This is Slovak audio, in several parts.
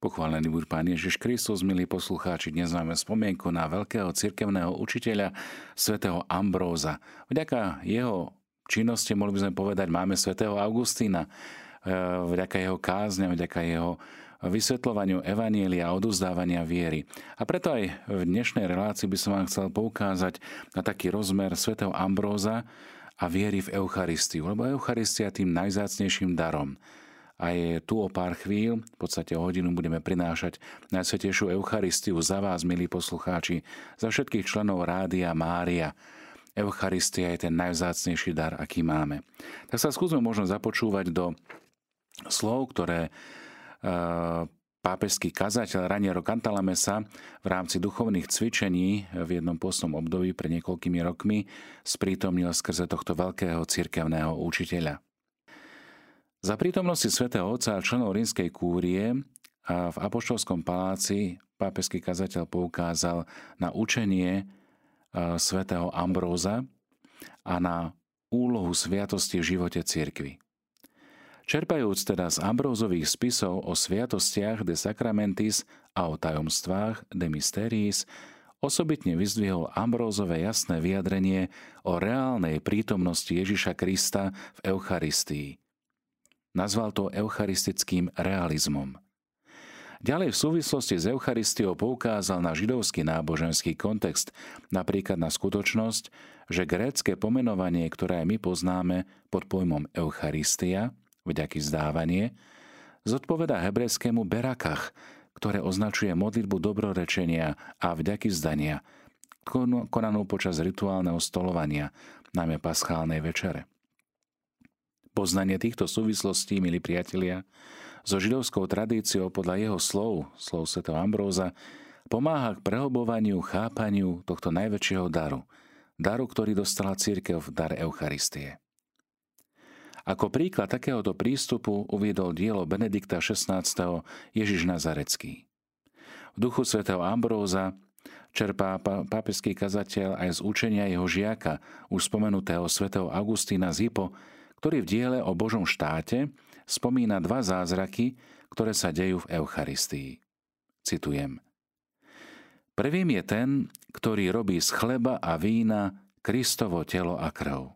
Pochválený buď Pán Ježiš Kristus, milí poslucháči, dnes máme spomienku na veľkého cirkevného učiteľa svätého Ambróza. Vďaka jeho činnosti, mohli by sme povedať, máme svätého Augustína. E, vďaka jeho kázňam, vďaka jeho vysvetľovaniu Evanielia a oduzdávania viery. A preto aj v dnešnej relácii by som vám chcel poukázať na taký rozmer svätého Ambróza a viery v Eucharistiu, lebo Eucharistia tým najzácnejším darom a je tu o pár chvíľ, v podstate o hodinu budeme prinášať Najsvetejšiu Eucharistiu za vás, milí poslucháči, za všetkých členov Rádia Mária. Eucharistia je ten najvzácnejší dar, aký máme. Tak sa skúsme možno započúvať do slov, ktoré e, pápežský kazateľ Raniero Cantalamesa v rámci duchovných cvičení v jednom postnom období pre niekoľkými rokmi sprítomnil skrze tohto veľkého cirkevného učiteľa. Za prítomnosti svätého Otca a členov rímskej kúrie a v Apoštolskom paláci pápežský kazateľ poukázal na učenie svätého Ambróza a na úlohu sviatosti v živote cirkvy. Čerpajúc teda z Ambrózových spisov o sviatostiach de sacramentis a o tajomstvách de mysteriis, osobitne vyzdvihol Ambrózové jasné vyjadrenie o reálnej prítomnosti Ježiša Krista v Eucharistii – Nazval to eucharistickým realizmom. Ďalej v súvislosti s Eucharistiou poukázal na židovský náboženský kontext, napríklad na skutočnosť, že grécke pomenovanie, ktoré my poznáme pod pojmom Eucharistia, vďaky zdávanie, zodpoveda hebrejskému berakach, ktoré označuje modlitbu dobrorečenia a vďaky zdania, konanú počas rituálneho stolovania, najmä paschálnej večere. Poznanie týchto súvislostí, milí priatelia, so židovskou tradíciou podľa jeho slov, slov svätého Ambróza, pomáha k prehlbovaniu, chápaniu tohto najväčšieho daru, daru, ktorý dostala církev v dar Eucharistie. Ako príklad takéhoto prístupu uviedol dielo Benedikta XVI. Ježiš Nazarecký. V duchu svätého Ambróza čerpá pápežský kazateľ aj z učenia jeho žiaka, už spomenutého svätého Augustína z Hypo, ktorý v diele o Božom štáte spomína dva zázraky, ktoré sa dejú v Eucharistii. Citujem. Prvým je ten, ktorý robí z chleba a vína Kristovo telo a krv.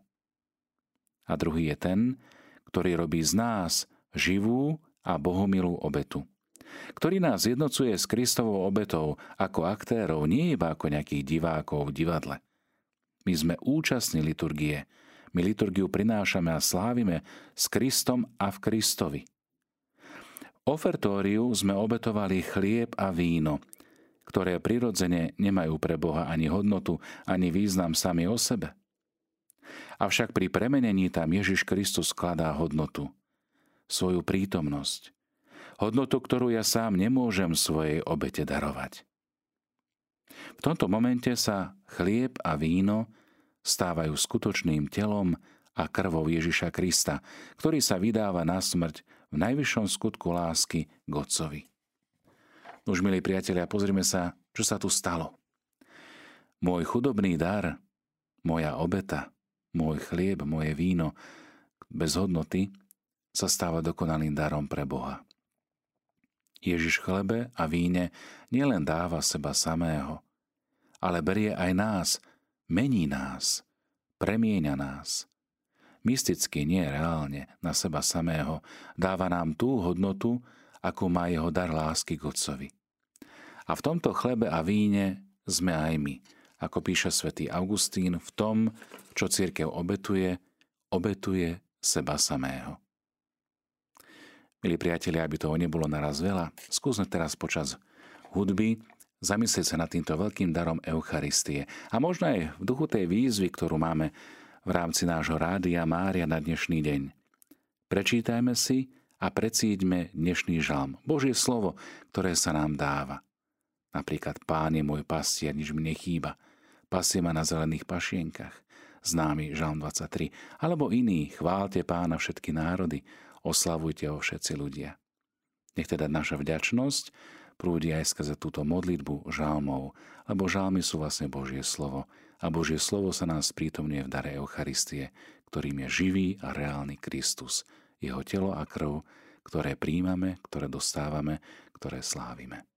A druhý je ten, ktorý robí z nás živú a bohomilú obetu ktorý nás jednocuje s Kristovou obetou ako aktérov, nie iba ako nejakých divákov v divadle. My sme účastní liturgie, my liturgiu prinášame a slávime s Kristom a v Kristovi. Ofertóriu sme obetovali chlieb a víno, ktoré prirodzene nemajú pre Boha ani hodnotu, ani význam sami o sebe. Avšak pri premenení tam Ježiš Kristus skladá hodnotu, svoju prítomnosť, hodnotu, ktorú ja sám nemôžem svojej obete darovať. V tomto momente sa chlieb a víno stávajú skutočným telom a krvou Ježiša Krista, ktorý sa vydáva na smrť v najvyššom skutku lásky k Otcovi. Už, milí priatelia, pozrime sa, čo sa tu stalo. Môj chudobný dar, moja obeta, môj chlieb, moje víno bez hodnoty sa stáva dokonalým darom pre Boha. Ježiš chlebe a víne nielen dáva seba samého, ale berie aj nás mení nás, premieňa nás. Mysticky, nie reálne, na seba samého, dáva nám tú hodnotu, akú má jeho dar lásky k Otcovi. A v tomto chlebe a víne sme aj my, ako píše svätý Augustín, v tom, čo církev obetuje, obetuje seba samého. Milí priatelia, aby toho nebolo naraz veľa, skúsme teraz počas hudby zamyslieť sa nad týmto veľkým darom Eucharistie. A možno aj v duchu tej výzvy, ktorú máme v rámci nášho rádia Mária na dnešný deň. Prečítajme si a precíďme dnešný žalm, Božie slovo, ktoré sa nám dáva. Napríklad Pán je môj pastier, nič mi nechýba. Pasie ma na zelených pašienkach. Známy žalm 23. Alebo iný, chválte Pána všetky národy, oslavujte ho všetci ľudia. Nech teda naša vďačnosť prúdi aj skrze túto modlitbu žalmov, lebo žalmy sú vlastne Božie slovo a Božie slovo sa nám sprítomňuje v dare Eucharistie, ktorým je živý a reálny Kristus, jeho telo a krv, ktoré príjmame, ktoré dostávame, ktoré slávime.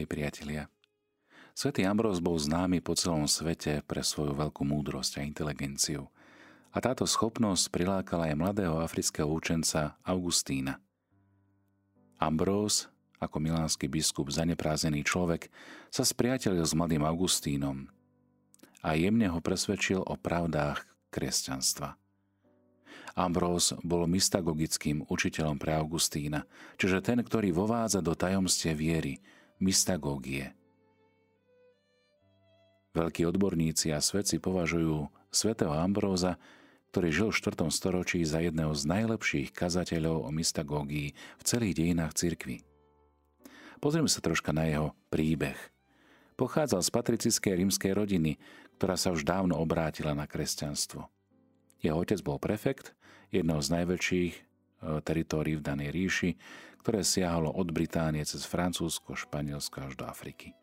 Milí priatelia. Svetý Ambrós bol známy po celom svete pre svoju veľkú múdrosť a inteligenciu. A táto schopnosť prilákala aj mladého afrického učenca Augustína. Ambrós, ako milánsky biskup, zaneprázený človek, sa spriatelil s mladým Augustínom a jemne ho presvedčil o pravdách kresťanstva. Ambrós bol mystagogickým učiteľom pre Augustína, čiže ten, ktorý vovádza do tajomstie viery, mystagógie. Veľkí odborníci a svedci považujú svätého Ambróza, ktorý žil v 4. storočí za jedného z najlepších kazateľov o mystagógii v celých dejinách cirkvy. Pozrieme sa troška na jeho príbeh. Pochádzal z patricickej rímskej rodiny, ktorá sa už dávno obrátila na kresťanstvo. Jeho otec bol prefekt, jednou z najväčších teritórií v danej ríši, ktoré siahalo od Británie cez Francúzsko, Španielsko až do Afriky.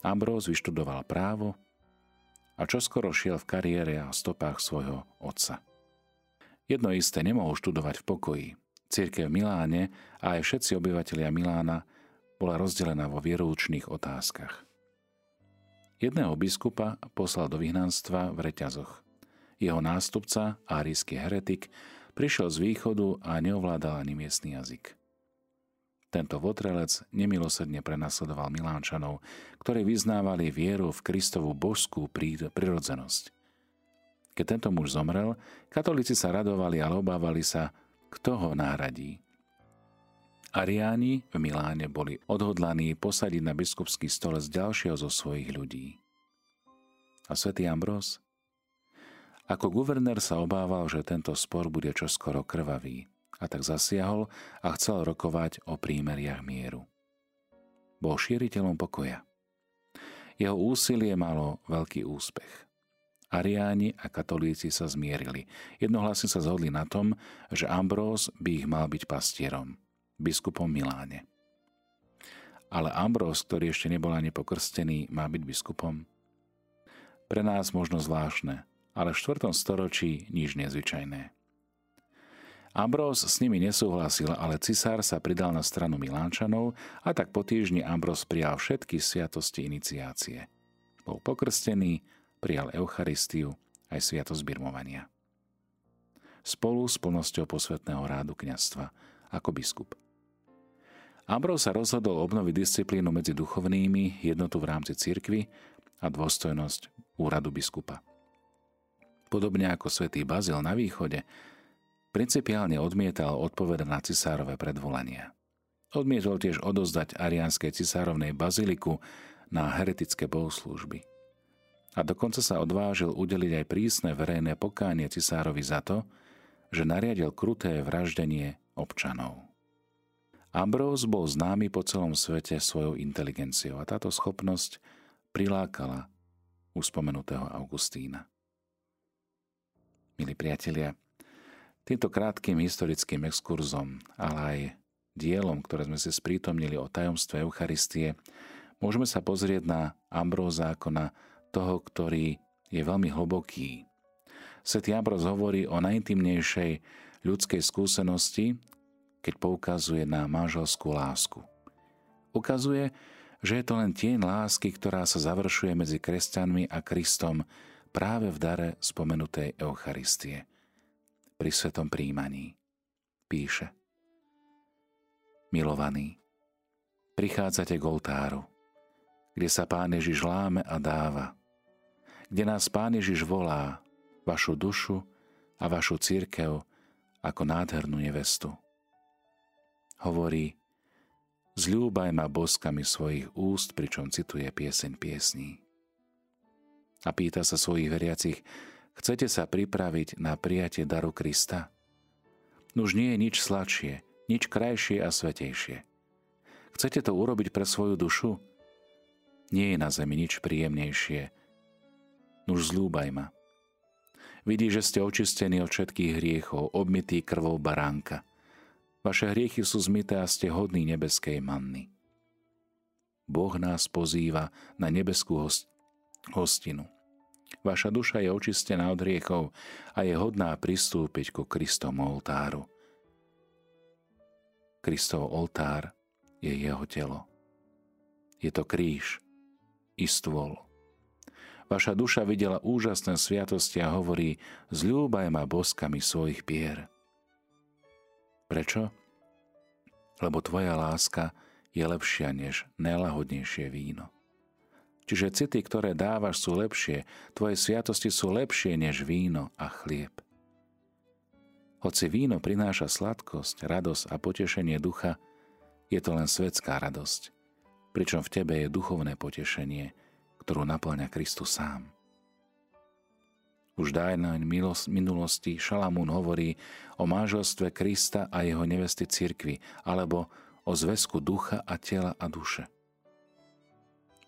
Ambrose vyštudoval právo a čoskoro šiel v kariére a stopách svojho otca. Jedno isté nemohol študovať v pokoji. Církev v Miláne a aj všetci obyvatelia Milána bola rozdelená vo vieroučných otázkach. Jedného biskupa poslal do vyhnanstva v reťazoch. Jeho nástupca, árijský heretik, Prišiel z východu a neovládal ani miestny jazyk. Tento votrelec nemilosrdne prenasledoval Milánčanov, ktorí vyznávali vieru v Kristovú božskú prirodzenosť. Keď tento muž zomrel, katolíci sa radovali, ale obávali sa, kto ho nahradí. Ariáni v Miláne boli odhodlaní posadiť na biskupský stole z ďalšieho zo svojich ľudí. A svätý Ambros? Ako guvernér sa obával, že tento spor bude čoskoro krvavý a tak zasiahol a chcel rokovať o prímeriach mieru. Bol šíriteľom pokoja. Jeho úsilie malo veľký úspech. Ariáni a katolíci sa zmierili. Jednohlasne sa zhodli na tom, že Ambrós by ich mal byť pastierom, biskupom Miláne. Ale Ambrós, ktorý ešte nebol ani pokrstený, má byť biskupom? Pre nás možno zvláštne, ale v 4. storočí nič nezvyčajné. Ambrós s nimi nesúhlasil, ale cisár sa pridal na stranu Milánčanov a tak po týždni Ambrós prijal všetky sviatosti iniciácie. Bol pokrstený, prijal Eucharistiu aj sviatosť birmovania. Spolu s plnosťou posvetného rádu kňastva ako biskup. Ambrós sa rozhodol obnoviť disciplínu medzi duchovnými, jednotu v rámci cirkvy a dôstojnosť úradu biskupa. Podobne ako svätý Bazil na východe, principiálne odmietal odpovedať na cisárové predvolania. Odmietol tiež odozdať ariánskej cisárovnej baziliku na heretické bohoslužby. A dokonca sa odvážil udeliť aj prísne verejné pokánie cisárovi za to, že nariadil kruté vraždenie občanov. Ambrós bol známy po celom svete svojou inteligenciou a táto schopnosť prilákala uspomenutého Augustína. Milí priatelia, Týmto krátkým historickým exkurzom, ale aj dielom, ktoré sme si sprítomnili o tajomstve Eucharistie, môžeme sa pozrieť na Ambróza ako na toho, ktorý je veľmi hlboký. Svetý Ambróz hovorí o najintimnejšej ľudskej skúsenosti, keď poukazuje na manželskú lásku. Ukazuje, že je to len tieň lásky, ktorá sa završuje medzi kresťanmi a Kristom práve v dare spomenutej Eucharistie – pri svetom príjmaní. Píše Milovaný, prichádzate k oltáru, kde sa Pán Ježiš láme a dáva, kde nás Pán Ježiš volá, vašu dušu a vašu církev ako nádhernú nevestu. Hovorí, zľúbaj ma boskami svojich úst, pričom cituje pieseň piesní. A pýta sa svojich veriacich, Chcete sa pripraviť na prijatie daru Krista? Nuž nie je nič sladšie, nič krajšie a svetejšie. Chcete to urobiť pre svoju dušu? Nie je na zemi nič príjemnejšie. Nuž zlúbaj ma. Vidí, že ste očistení od všetkých hriechov, obmytý krvou baránka. Vaše hriechy sú zmyté a ste hodní nebeskej manny. Boh nás pozýva na nebeskú hostinu. Vaša duša je očistená od hriechov a je hodná pristúpiť ku Kristomu oltáru. Kristov oltár je jeho telo. Je to kríž i stôl. Vaša duša videla úžasné sviatosti a hovorí, zľúbaj ma boskami svojich pier. Prečo? Lebo tvoja láska je lepšia než najlahodnejšie víno. Čiže city, ktoré dávaš, sú lepšie, tvoje sviatosti sú lepšie než víno a chlieb. Hoci víno prináša sladkosť, radosť a potešenie ducha, je to len svetská radosť, pričom v tebe je duchovné potešenie, ktorú naplňa Kristus sám. Už dávno minulosti Šalamún hovorí o manželstve Krista a jeho nevesty cirkvi, alebo o zväzku ducha a tela a duše –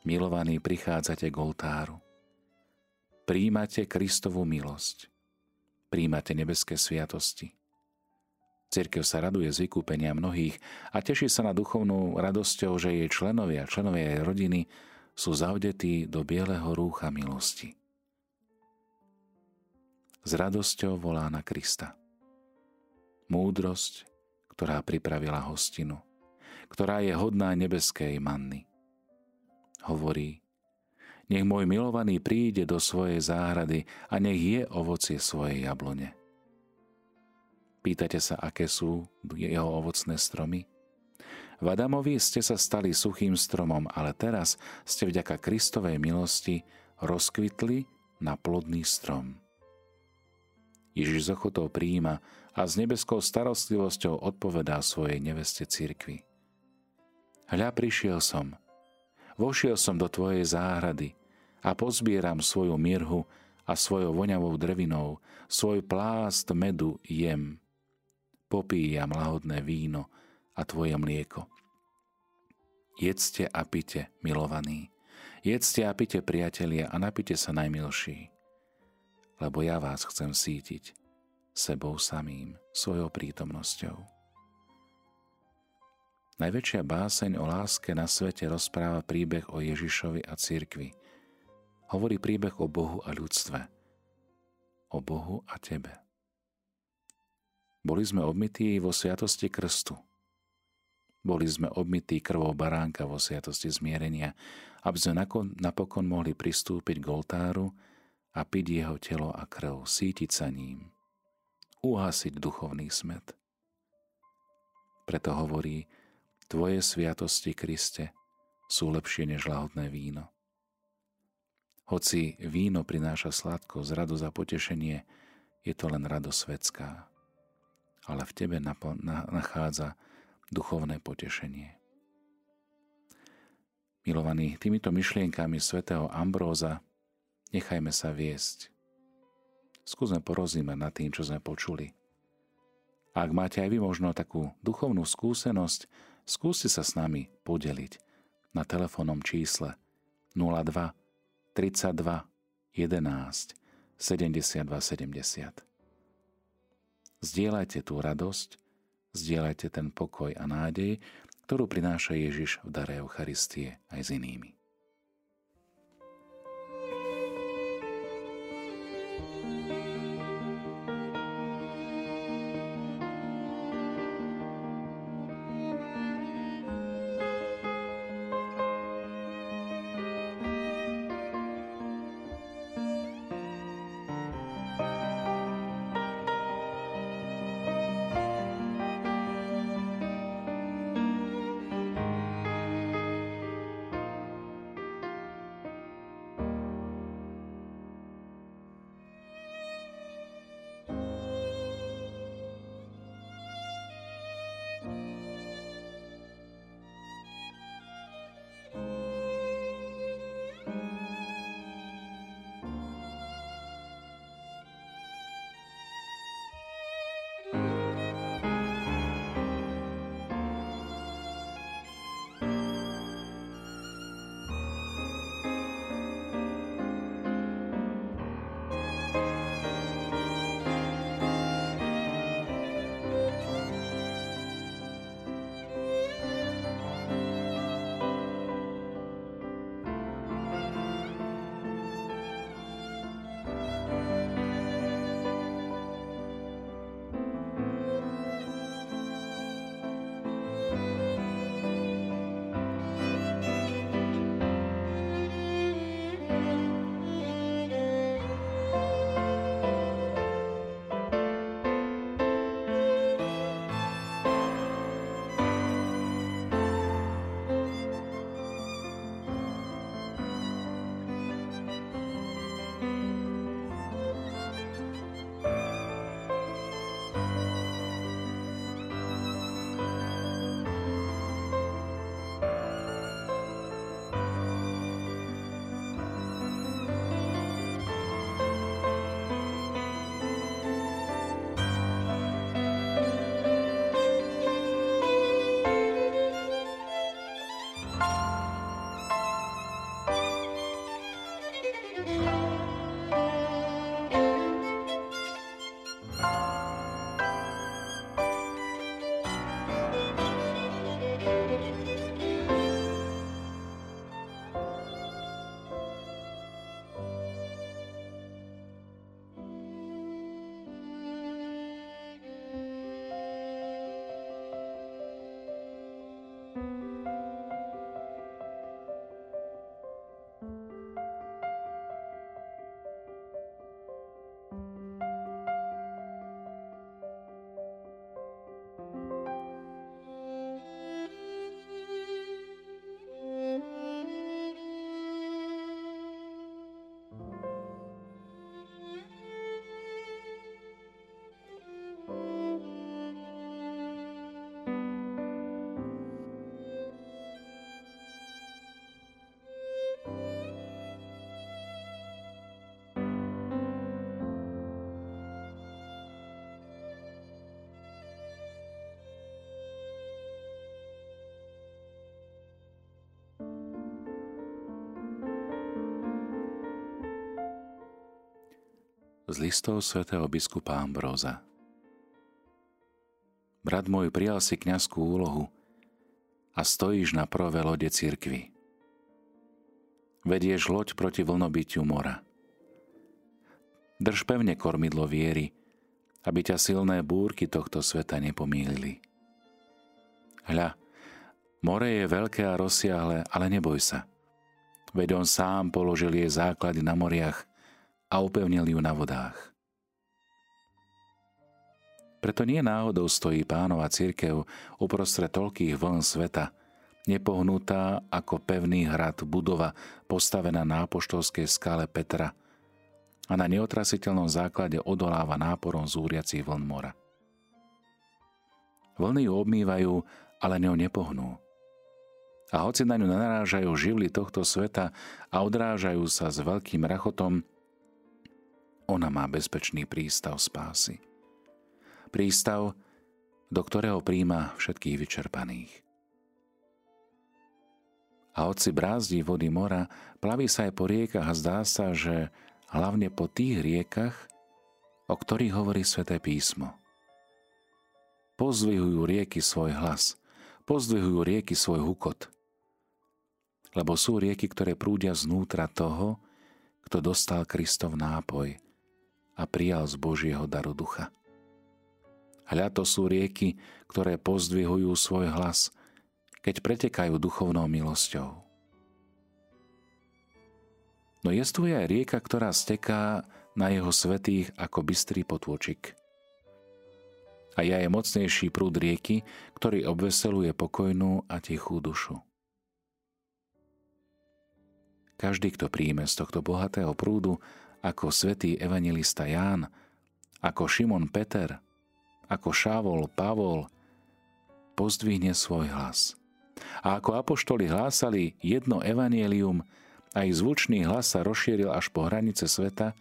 Milovaní, prichádzate k oltáru. Príjmate Kristovú milosť. Príjmate nebeské sviatosti. Cirkev sa raduje z vykúpenia mnohých a teší sa na duchovnú radosťou, že jej členovia, členovia jej rodiny sú zaudetí do bieleho rúcha milosti. S radosťou volá na Krista. Múdrosť, ktorá pripravila hostinu, ktorá je hodná nebeskej manny hovorí, nech môj milovaný príde do svojej záhrady a nech je ovocie svojej jablone. Pýtate sa, aké sú jeho ovocné stromy? V Adamovi ste sa stali suchým stromom, ale teraz ste vďaka Kristovej milosti rozkvitli na plodný strom. Ježiš z ochotou príjima a s nebeskou starostlivosťou odpovedá svojej neveste cirkvi. Hľa prišiel som, vošiel som do tvojej záhrady a pozbieram svoju mirhu a svojou voňavou drevinou, svoj plást medu jem. Popíjam lahodné víno a tvoje mlieko. Jedzte a pite, milovaní. Jedzte a pite, priatelia, a napite sa najmilší. Lebo ja vás chcem sítiť sebou samým, svojou prítomnosťou. Najväčšia báseň o láske na svete rozpráva príbeh o Ježišovi a cirkvi. Hovorí príbeh o Bohu a ľudstve. O Bohu a tebe. Boli sme obmytí vo sviatosti krstu. Boli sme obmytí krvou baránka vo sviatosti zmierenia, aby sme napokon mohli pristúpiť k oltáru a piť jeho telo a krv, sítiť sa ním, uhasiť duchovný smet. Preto hovorí, Tvoje sviatosti, Kriste, sú lepšie než lahodné víno. Hoci víno prináša sladko, zradu za potešenie, je to len radosť svetská. Ale v tebe nachádza duchovné potešenie. Milovaní, týmito myšlienkami svätého Ambróza nechajme sa viesť. Skúsme porozímať nad tým, čo sme počuli. Ak máte aj vy možno takú duchovnú skúsenosť, skúste sa s nami podeliť na telefónnom čísle 02 32 11 72 70. Zdieľajte tú radosť, zdieľajte ten pokoj a nádej, ktorú prináša Ježiš v dare Eucharistie aj s inými. Z listov svätého biskupa Ambróza. Brat môj, prijal si kňazskú úlohu a stojíš na prvé lode cirkvy. Vedieš loď proti vlnobytiu mora. Drž pevne kormidlo viery, aby ťa silné búrky tohto sveta nepomýlili. Hľa, more je veľké a rozsiahle, ale neboj sa. Veď on sám položil jej základy na moriach a upevnil ju na vodách. Preto nie náhodou stojí pánova církev uprostred toľkých vln sveta, nepohnutá ako pevný hrad budova postavená na apoštolskej skále Petra a na neotrasiteľnom základe odoláva náporom zúriacich vln mora. Vlny ju obmývajú, ale ňou nepohnú. A hoci na ňu narážajú živly tohto sveta a odrážajú sa s veľkým rachotom, ona má bezpečný prístav spásy. Prístav, do ktorého príjma všetkých vyčerpaných. A hoci brázdi vody mora, plaví sa aj po riekach a zdá sa, že hlavne po tých riekach, o ktorých hovorí sväté písmo. Pozdvihujú rieky svoj hlas, pozdvihujú rieky svoj hukot. Lebo sú rieky, ktoré prúdia znútra toho, kto dostal Kristov nápoj – a prijal z Božieho daru ducha. Hľa to sú rieky, ktoré pozdvihujú svoj hlas, keď pretekajú duchovnou milosťou. No je tu aj rieka, ktorá steká na jeho svetých ako bystrý potôčik. A je mocnejší prúd rieky, ktorý obveseluje pokojnú a tichú dušu. Každý, kto príjme z tohto bohatého prúdu, ako svätý evangelista Ján, ako Šimon Peter, ako Šávol Pavol, pozdvihne svoj hlas. A ako apoštoli hlásali jedno evanielium a ich zvučný hlas sa rozšíril až po hranice sveta,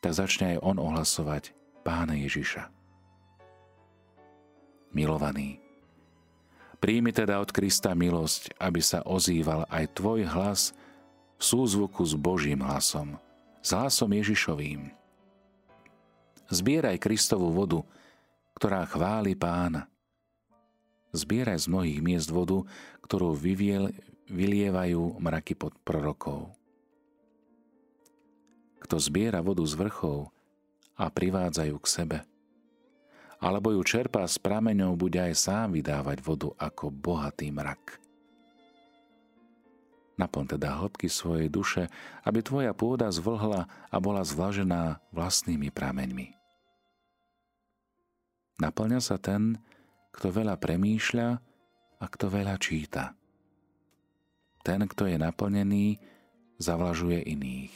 tak začne aj on ohlasovať Pána Ježiša. Milovaný, príjmi teda od Krista milosť, aby sa ozýval aj tvoj hlas v súzvuku s Božím hlasom – hlasom Ježišovým. Zbieraj Kristovú vodu, ktorá chváli pána. Zbieraj z mnohých miest vodu, ktorú vyviel, vylievajú mraky pod prorokov. Kto zbiera vodu z vrchov a privádzajú k sebe, alebo ju čerpá s prameňou, bude aj sám vydávať vodu ako bohatý mrak. Naplň teda hĺbky svojej duše, aby tvoja pôda zvlhla a bola zvlažená vlastnými prameňmi. Naplňa sa ten, kto veľa premýšľa a kto veľa číta. Ten, kto je naplnený, zavlažuje iných.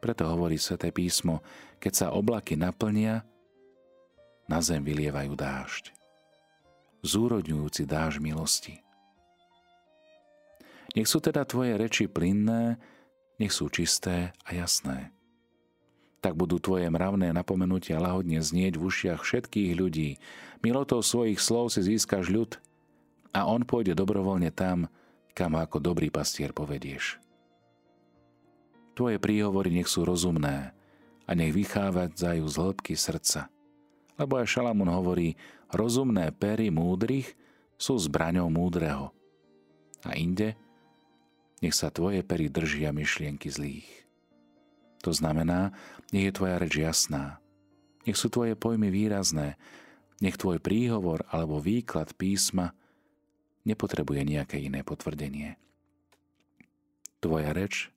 Preto hovorí Sveté písmo, keď sa oblaky naplnia, na zem vylievajú dážď. Zúrodňujúci dáž milosti. Nech sú teda tvoje reči plynné, nech sú čisté a jasné. Tak budú tvoje mravné napomenutia lahodne znieť v ušiach všetkých ľudí. Milotou svojich slov si získaš ľud a on pôjde dobrovoľne tam, kam ako dobrý pastier povedieš. Tvoje príhovory nech sú rozumné a nech vychádzajú z hĺbky srdca. Lebo aj Šalamún hovorí, rozumné pery múdrych sú zbraňou múdreho. A inde, nech sa tvoje pery držia myšlienky zlých. To znamená, nech je tvoja reč jasná, nech sú tvoje pojmy výrazné, nech tvoj príhovor alebo výklad písma nepotrebuje nejaké iné potvrdenie. Tvoja reč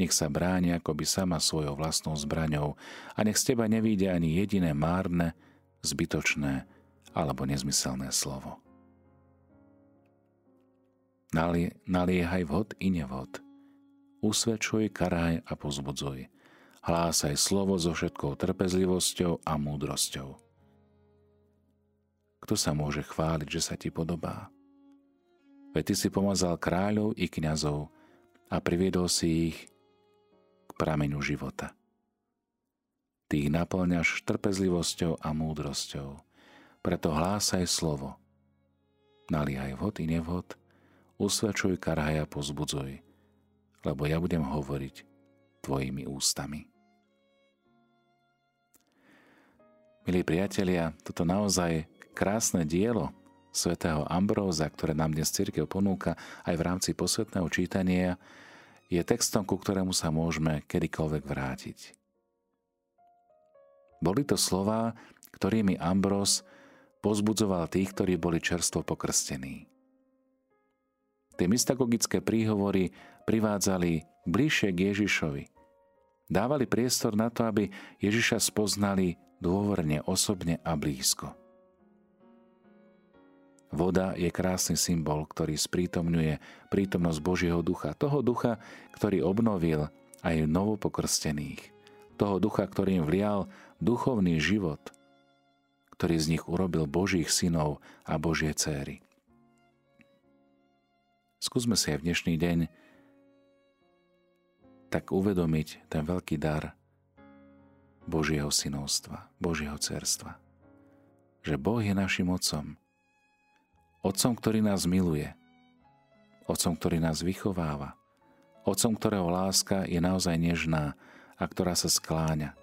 nech sa bráni ako by sama svojou vlastnou zbraňou a nech z teba nevíde ani jediné márne, zbytočné alebo nezmyselné slovo naliehaj vhod i nevhod. Usvedčuj, karaj a pozbudzuj. Hlásaj slovo so všetkou trpezlivosťou a múdrosťou. Kto sa môže chváliť, že sa ti podobá? Veď ty si pomazal kráľov i kňazov a priviedol si ich k prameňu života. Ty ich naplňaš trpezlivosťou a múdrosťou. Preto hlásaj slovo. Naliehaj vhod i nevhod, usvedčuj, karhaj a pozbudzuj, lebo ja budem hovoriť tvojimi ústami. Milí priatelia, toto naozaj krásne dielo svätého Ambróza, ktoré nám dnes církev ponúka aj v rámci posvetného čítania, je textom, ku ktorému sa môžeme kedykoľvek vrátiť. Boli to slova, ktorými Ambros pozbudzoval tých, ktorí boli čerstvo pokrstení. Tie mystagogické príhovory privádzali bližšie k Ježišovi. Dávali priestor na to, aby Ježiša spoznali dôverne, osobne a blízko. Voda je krásny symbol, ktorý sprítomňuje prítomnosť Božieho ducha. Toho ducha, ktorý obnovil aj novopokrstených. Toho ducha, ktorý im vlial duchovný život, ktorý z nich urobil Božích synov a Božie céry. Skúsme si aj v dnešný deň tak uvedomiť ten veľký dar Božieho synovstva, Božieho cerstva. Že Boh je našim Otcom, Otcom, ktorý nás miluje. Otcom, ktorý nás vychováva. Otcom, ktorého láska je naozaj nežná a ktorá sa skláňa.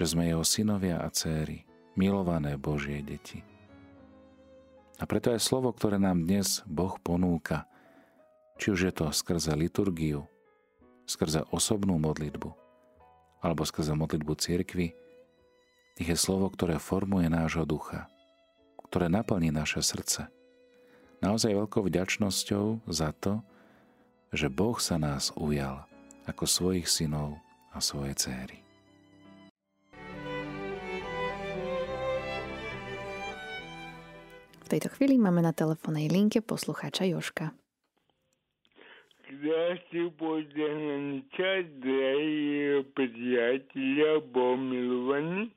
Že sme jeho synovia a céry, milované Božie deti. A preto aj slovo, ktoré nám dnes Boh ponúka, či už je to skrze liturgiu, skrze osobnú modlitbu, alebo skrze modlitbu cirkvy, ich je slovo, ktoré formuje nášho ducha, ktoré naplní naše srdce. Naozaj veľkou vďačnosťou za to, že Boh sa nás ujal ako svojich synov a svoje céry. V tejto chvíli máme na telefónnej linke poslucháča Joška. Požehnaný čas, drahí priatelia, milovaní.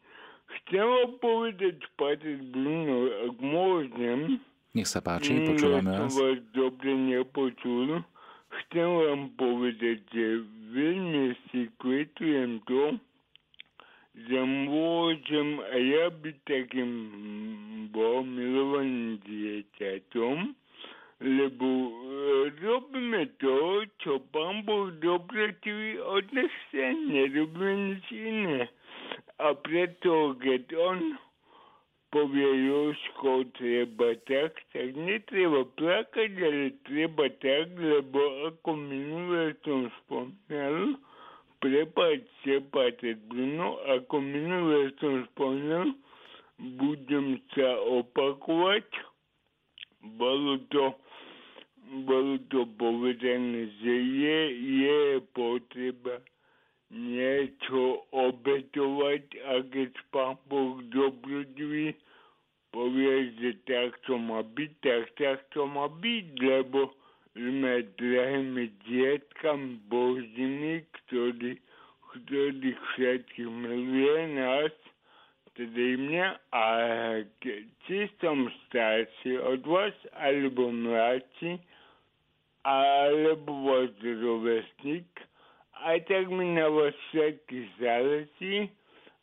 Chcem vám povedať, Patrik Bruno, ak môžem. Nech sa páči, počúvame vás. vás dobre nepočul. Chcem vám povedať, že veľmi si kvetujem to, že môžem aj ja byť takým milovaným dieťaťom, lebo e, robíme to, čo pán Boh dobrotivý od nás chce, nerobíme nič iné. A preto, keď on povie Jožko, treba tak, tak netreba plakať, ale treba tak, lebo ako minulé som prepáčte, Pater Bruno, ako minulé som spomínal, budem sa opakovať. Bolo to, bolo to povedané, že je, je potreba niečo obetovať a keď pán Boh dobrodivý povie, že tak to má byť, tak tak má byť, lebo sme drahými dietkami Božími, ktorí, ktorí všetkých miluje nás, tedy mňa, a či som starší od vás, alebo mladší, alebo váš rovesník, aj tak mi na vás všetkých záleží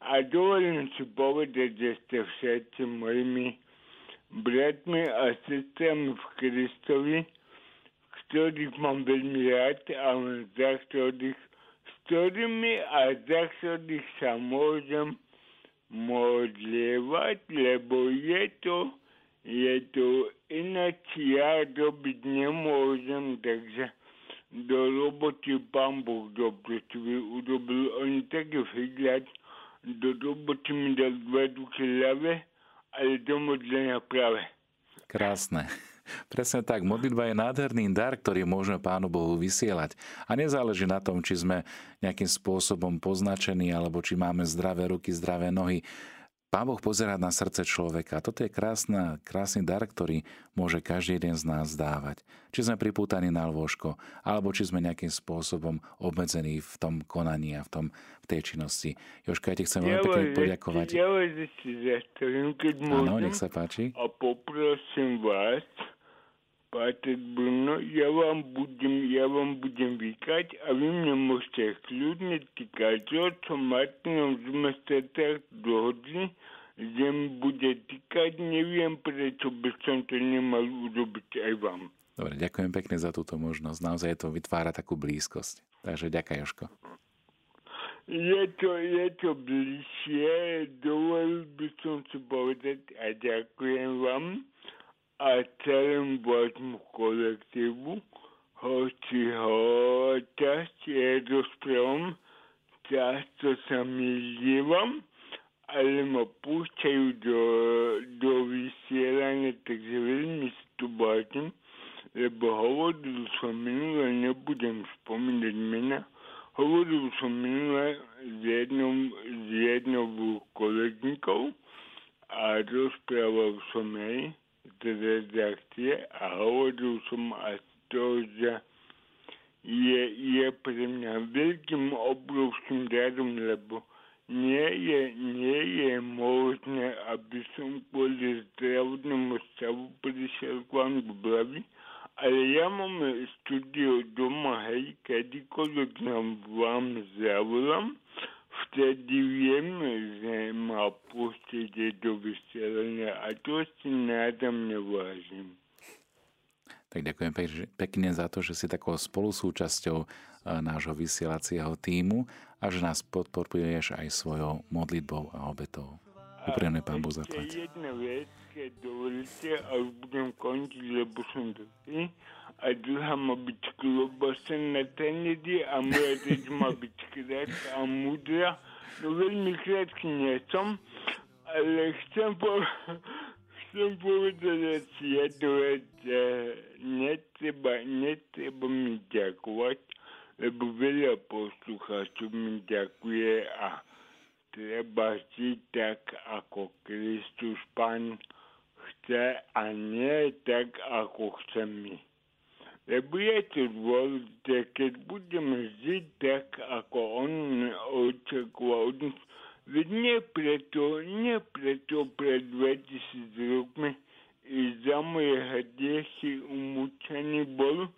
a dovolím si povedať, že ste všetci mojimi bratmi a sestrami v Kristovi, ktorých mám veľmi rád a za ktorých, s ktorými a za ktorých sa môžem modlievať, lebo je to, je to ináč ja robiť nemôžem, takže do roboty pán Boh dobre urobil. Oni také vhľad do roboty mi dal dve ruky ľavé, ale do modlenia práve. Krásne. Presne tak, modlitba je nádherný dar, ktorý môžeme Pánu Bohu vysielať. A nezáleží na tom, či sme nejakým spôsobom poznačení, alebo či máme zdravé ruky, zdravé nohy. Pán Boh pozerá na srdce človeka. Toto je krásna, krásny dar, ktorý môže každý jeden z nás dávať. Či sme pripútaní na lôžko, alebo či sme nejakým spôsobom obmedzení v tom konaní a v, tom, v tej činnosti. Jožka, ja ti chcem veľmi pekne poďakovať. Ja vás ešte zastavím, keď môžem. Áno, nech sa páči. A poprosím vás, Páter Bruno, ja vám budem, ja vám budem vykať a vy mne môžete kľudne týkať. O čo Martinom sme sa tak dohodli, že mi bude týkať, neviem prečo by som to nemal urobiť aj vám. Dobre, ďakujem pekne za túto možnosť. Naozaj to vytvára takú blízkosť. Takže ďakujem, Joško. je to, je to bližšie, dovolil by som si povedať a ďakujem vám a celému vášmu kolektívu, hoci ho častie rozprávam, často sa milívam, ale ma púšťajú do, do vysielania, takže veľmi si to bátim, lebo hovoril som minule, nebudem spomínať mena, hovoril som minule s jednou, s jednou kolegníkou a rozprával som jej z redakcie a hovoril som aj to, že je, je pre mňa veľkým obrovským darom, lebo nie je, nie je možné, aby som kvôli zdravotnému stavu prišiel k vám do Blavy, ale ja mám studio doma, hej, kedykoľvek nám vám zavolám, vtedy viem, že ma pustíte do vysielania a to si nádam nevážim. Tak ďakujem pekne za to, že si takou spolusúčasťou eh, nášho vysielacieho týmu a že nás podporuješ aj svojou modlitbou a obetou. Upriamne Pán Boh zaplať. jedna vec, keď dovolíte, a už budem končiť, lebo som dobrý. A druhá má byť klobasa na tanedi a moja deť má byť krátka a múdra. No veľmi krátky nie som, ale chcem, po, chcem povedať vec, že netreba, netreba mi ďakovať, lebo veľa poslucháčov mi ďakuje a treba žiť tak, ako Kristus Pán chce a nie tak, ako chceme. Lebo je to dôležité, keď budeme žiť tak, ako On očakáva od nás, veď nie preto, nie preto pred 2000 rokmi i za moje hriechy umúčený bol,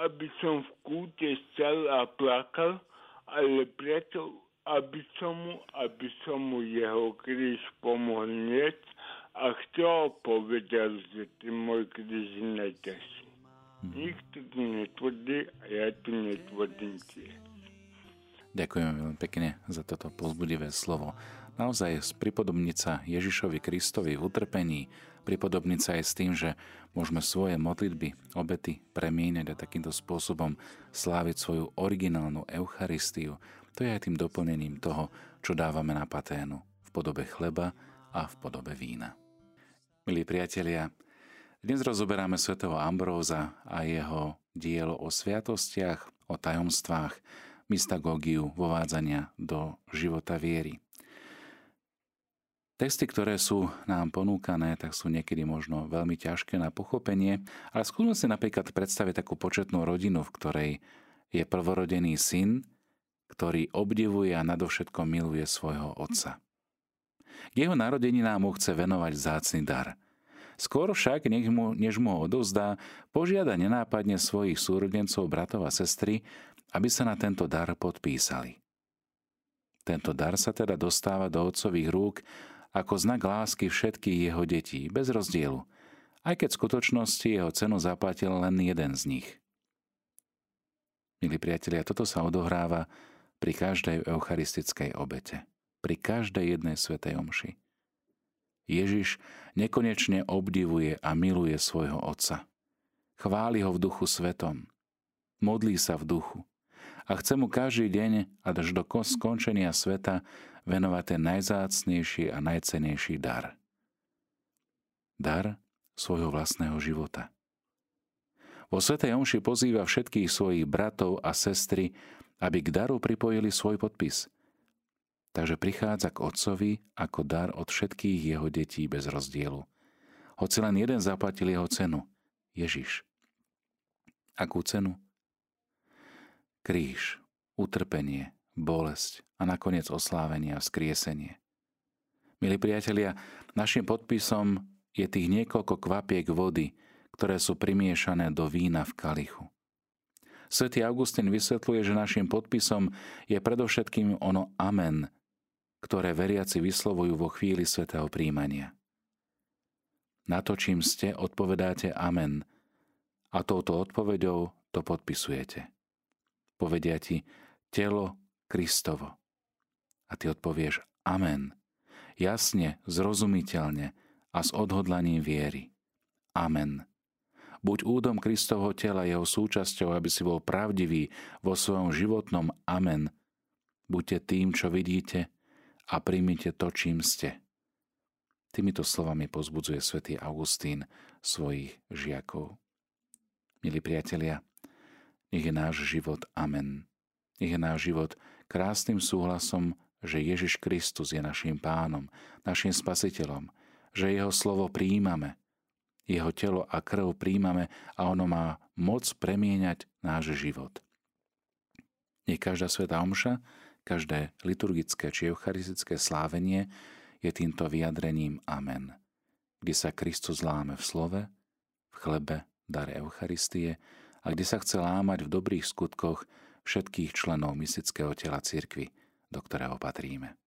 aby som v kúte stal a plakal, ale preto, aby som mu, aby som mu jeho kríž pomohol nieť a kto povedal, že môj kríž neťažší. Mm. Nikto tu netvrdí a ja tu netvrdím tiež. Ďakujeme veľmi pekne za toto pozbudivé slovo. Naozaj pripodobniť sa Ježišovi Kristovi v utrpení, pripodobniť sa aj s tým, že môžeme svoje modlitby, obety premieňať a takýmto spôsobom sláviť svoju originálnu Eucharistiu. To je aj tým doplnením toho, čo dávame na paténu v podobe chleba a v podobe vína. Milí priatelia, dnes rozoberáme svätého Ambróza a jeho dielo o sviatostiach, o tajomstvách, mystagógiu vovádzania do života viery. Texty, ktoré sú nám ponúkané, tak sú niekedy možno veľmi ťažké na pochopenie, ale skúsme si napríklad predstaviť takú početnú rodinu, v ktorej je prvorodený syn, ktorý obdivuje a nadovšetko miluje svojho otca. K jeho narodeninám mu chce venovať zácny dar. Skôr však, nech mu, než mu odovzdá, požiada nenápadne svojich súrodencov, bratov a sestry, aby sa na tento dar podpísali. Tento dar sa teda dostáva do otcových rúk ako znak lásky všetkých jeho detí, bez rozdielu, aj keď v skutočnosti jeho cenu zaplatil len jeden z nich. Milí priatelia, toto sa odohráva pri každej eucharistickej obete, pri každej jednej svetej omši. Ježiš nekonečne obdivuje a miluje svojho Otca. Chváli ho v duchu svetom. Modlí sa v duchu. A chce mu každý deň až do skončenia sveta venovať ten najzácnejší a najcenejší dar. Dar svojho vlastného života. Vo Svetej Omši pozýva všetkých svojich bratov a sestry, aby k daru pripojili svoj podpis. Takže prichádza k Otcovi ako dar od všetkých jeho detí bez rozdielu. Hoci len jeden zaplatil jeho cenu. Ježiš. Akú cenu? Kríž, utrpenie, bolesť a nakoniec oslávenie a vzkriesenie. Milí priatelia, našim podpisom je tých niekoľko kvapiek vody, ktoré sú primiešané do vína v kalichu. Svetý Augustín vysvetľuje, že našim podpisom je predovšetkým ono amen, ktoré veriaci vyslovujú vo chvíli svetého príjmania. Na to, čím ste, odpovedáte amen a touto odpoveďou to podpisujete. Povedia ti telo Kristovo A ty odpovieš Amen. Jasne, zrozumiteľne a s odhodlaním viery. Amen. Buď údom Kristovho tela jeho súčasťou, aby si bol pravdivý vo svojom životnom Amen. Buďte tým, čo vidíte a príjmite to, čím ste. Týmito slovami pozbudzuje svätý Augustín svojich žiakov. Milí priatelia, nech je náš život Amen. Nech je náš život krásnym súhlasom, že Ježiš Kristus je našim pánom, našim spasiteľom, že jeho slovo príjmame, jeho telo a krv príjmame a ono má moc premieňať náš život. Nie každá sveta omša, každé liturgické či eucharistické slávenie je týmto vyjadrením Amen, kde sa Kristus láme v slove, v chlebe, dare Eucharistie a kde sa chce lámať v dobrých skutkoch všetkých členov mystického tela cirkvy, do ktorého patríme.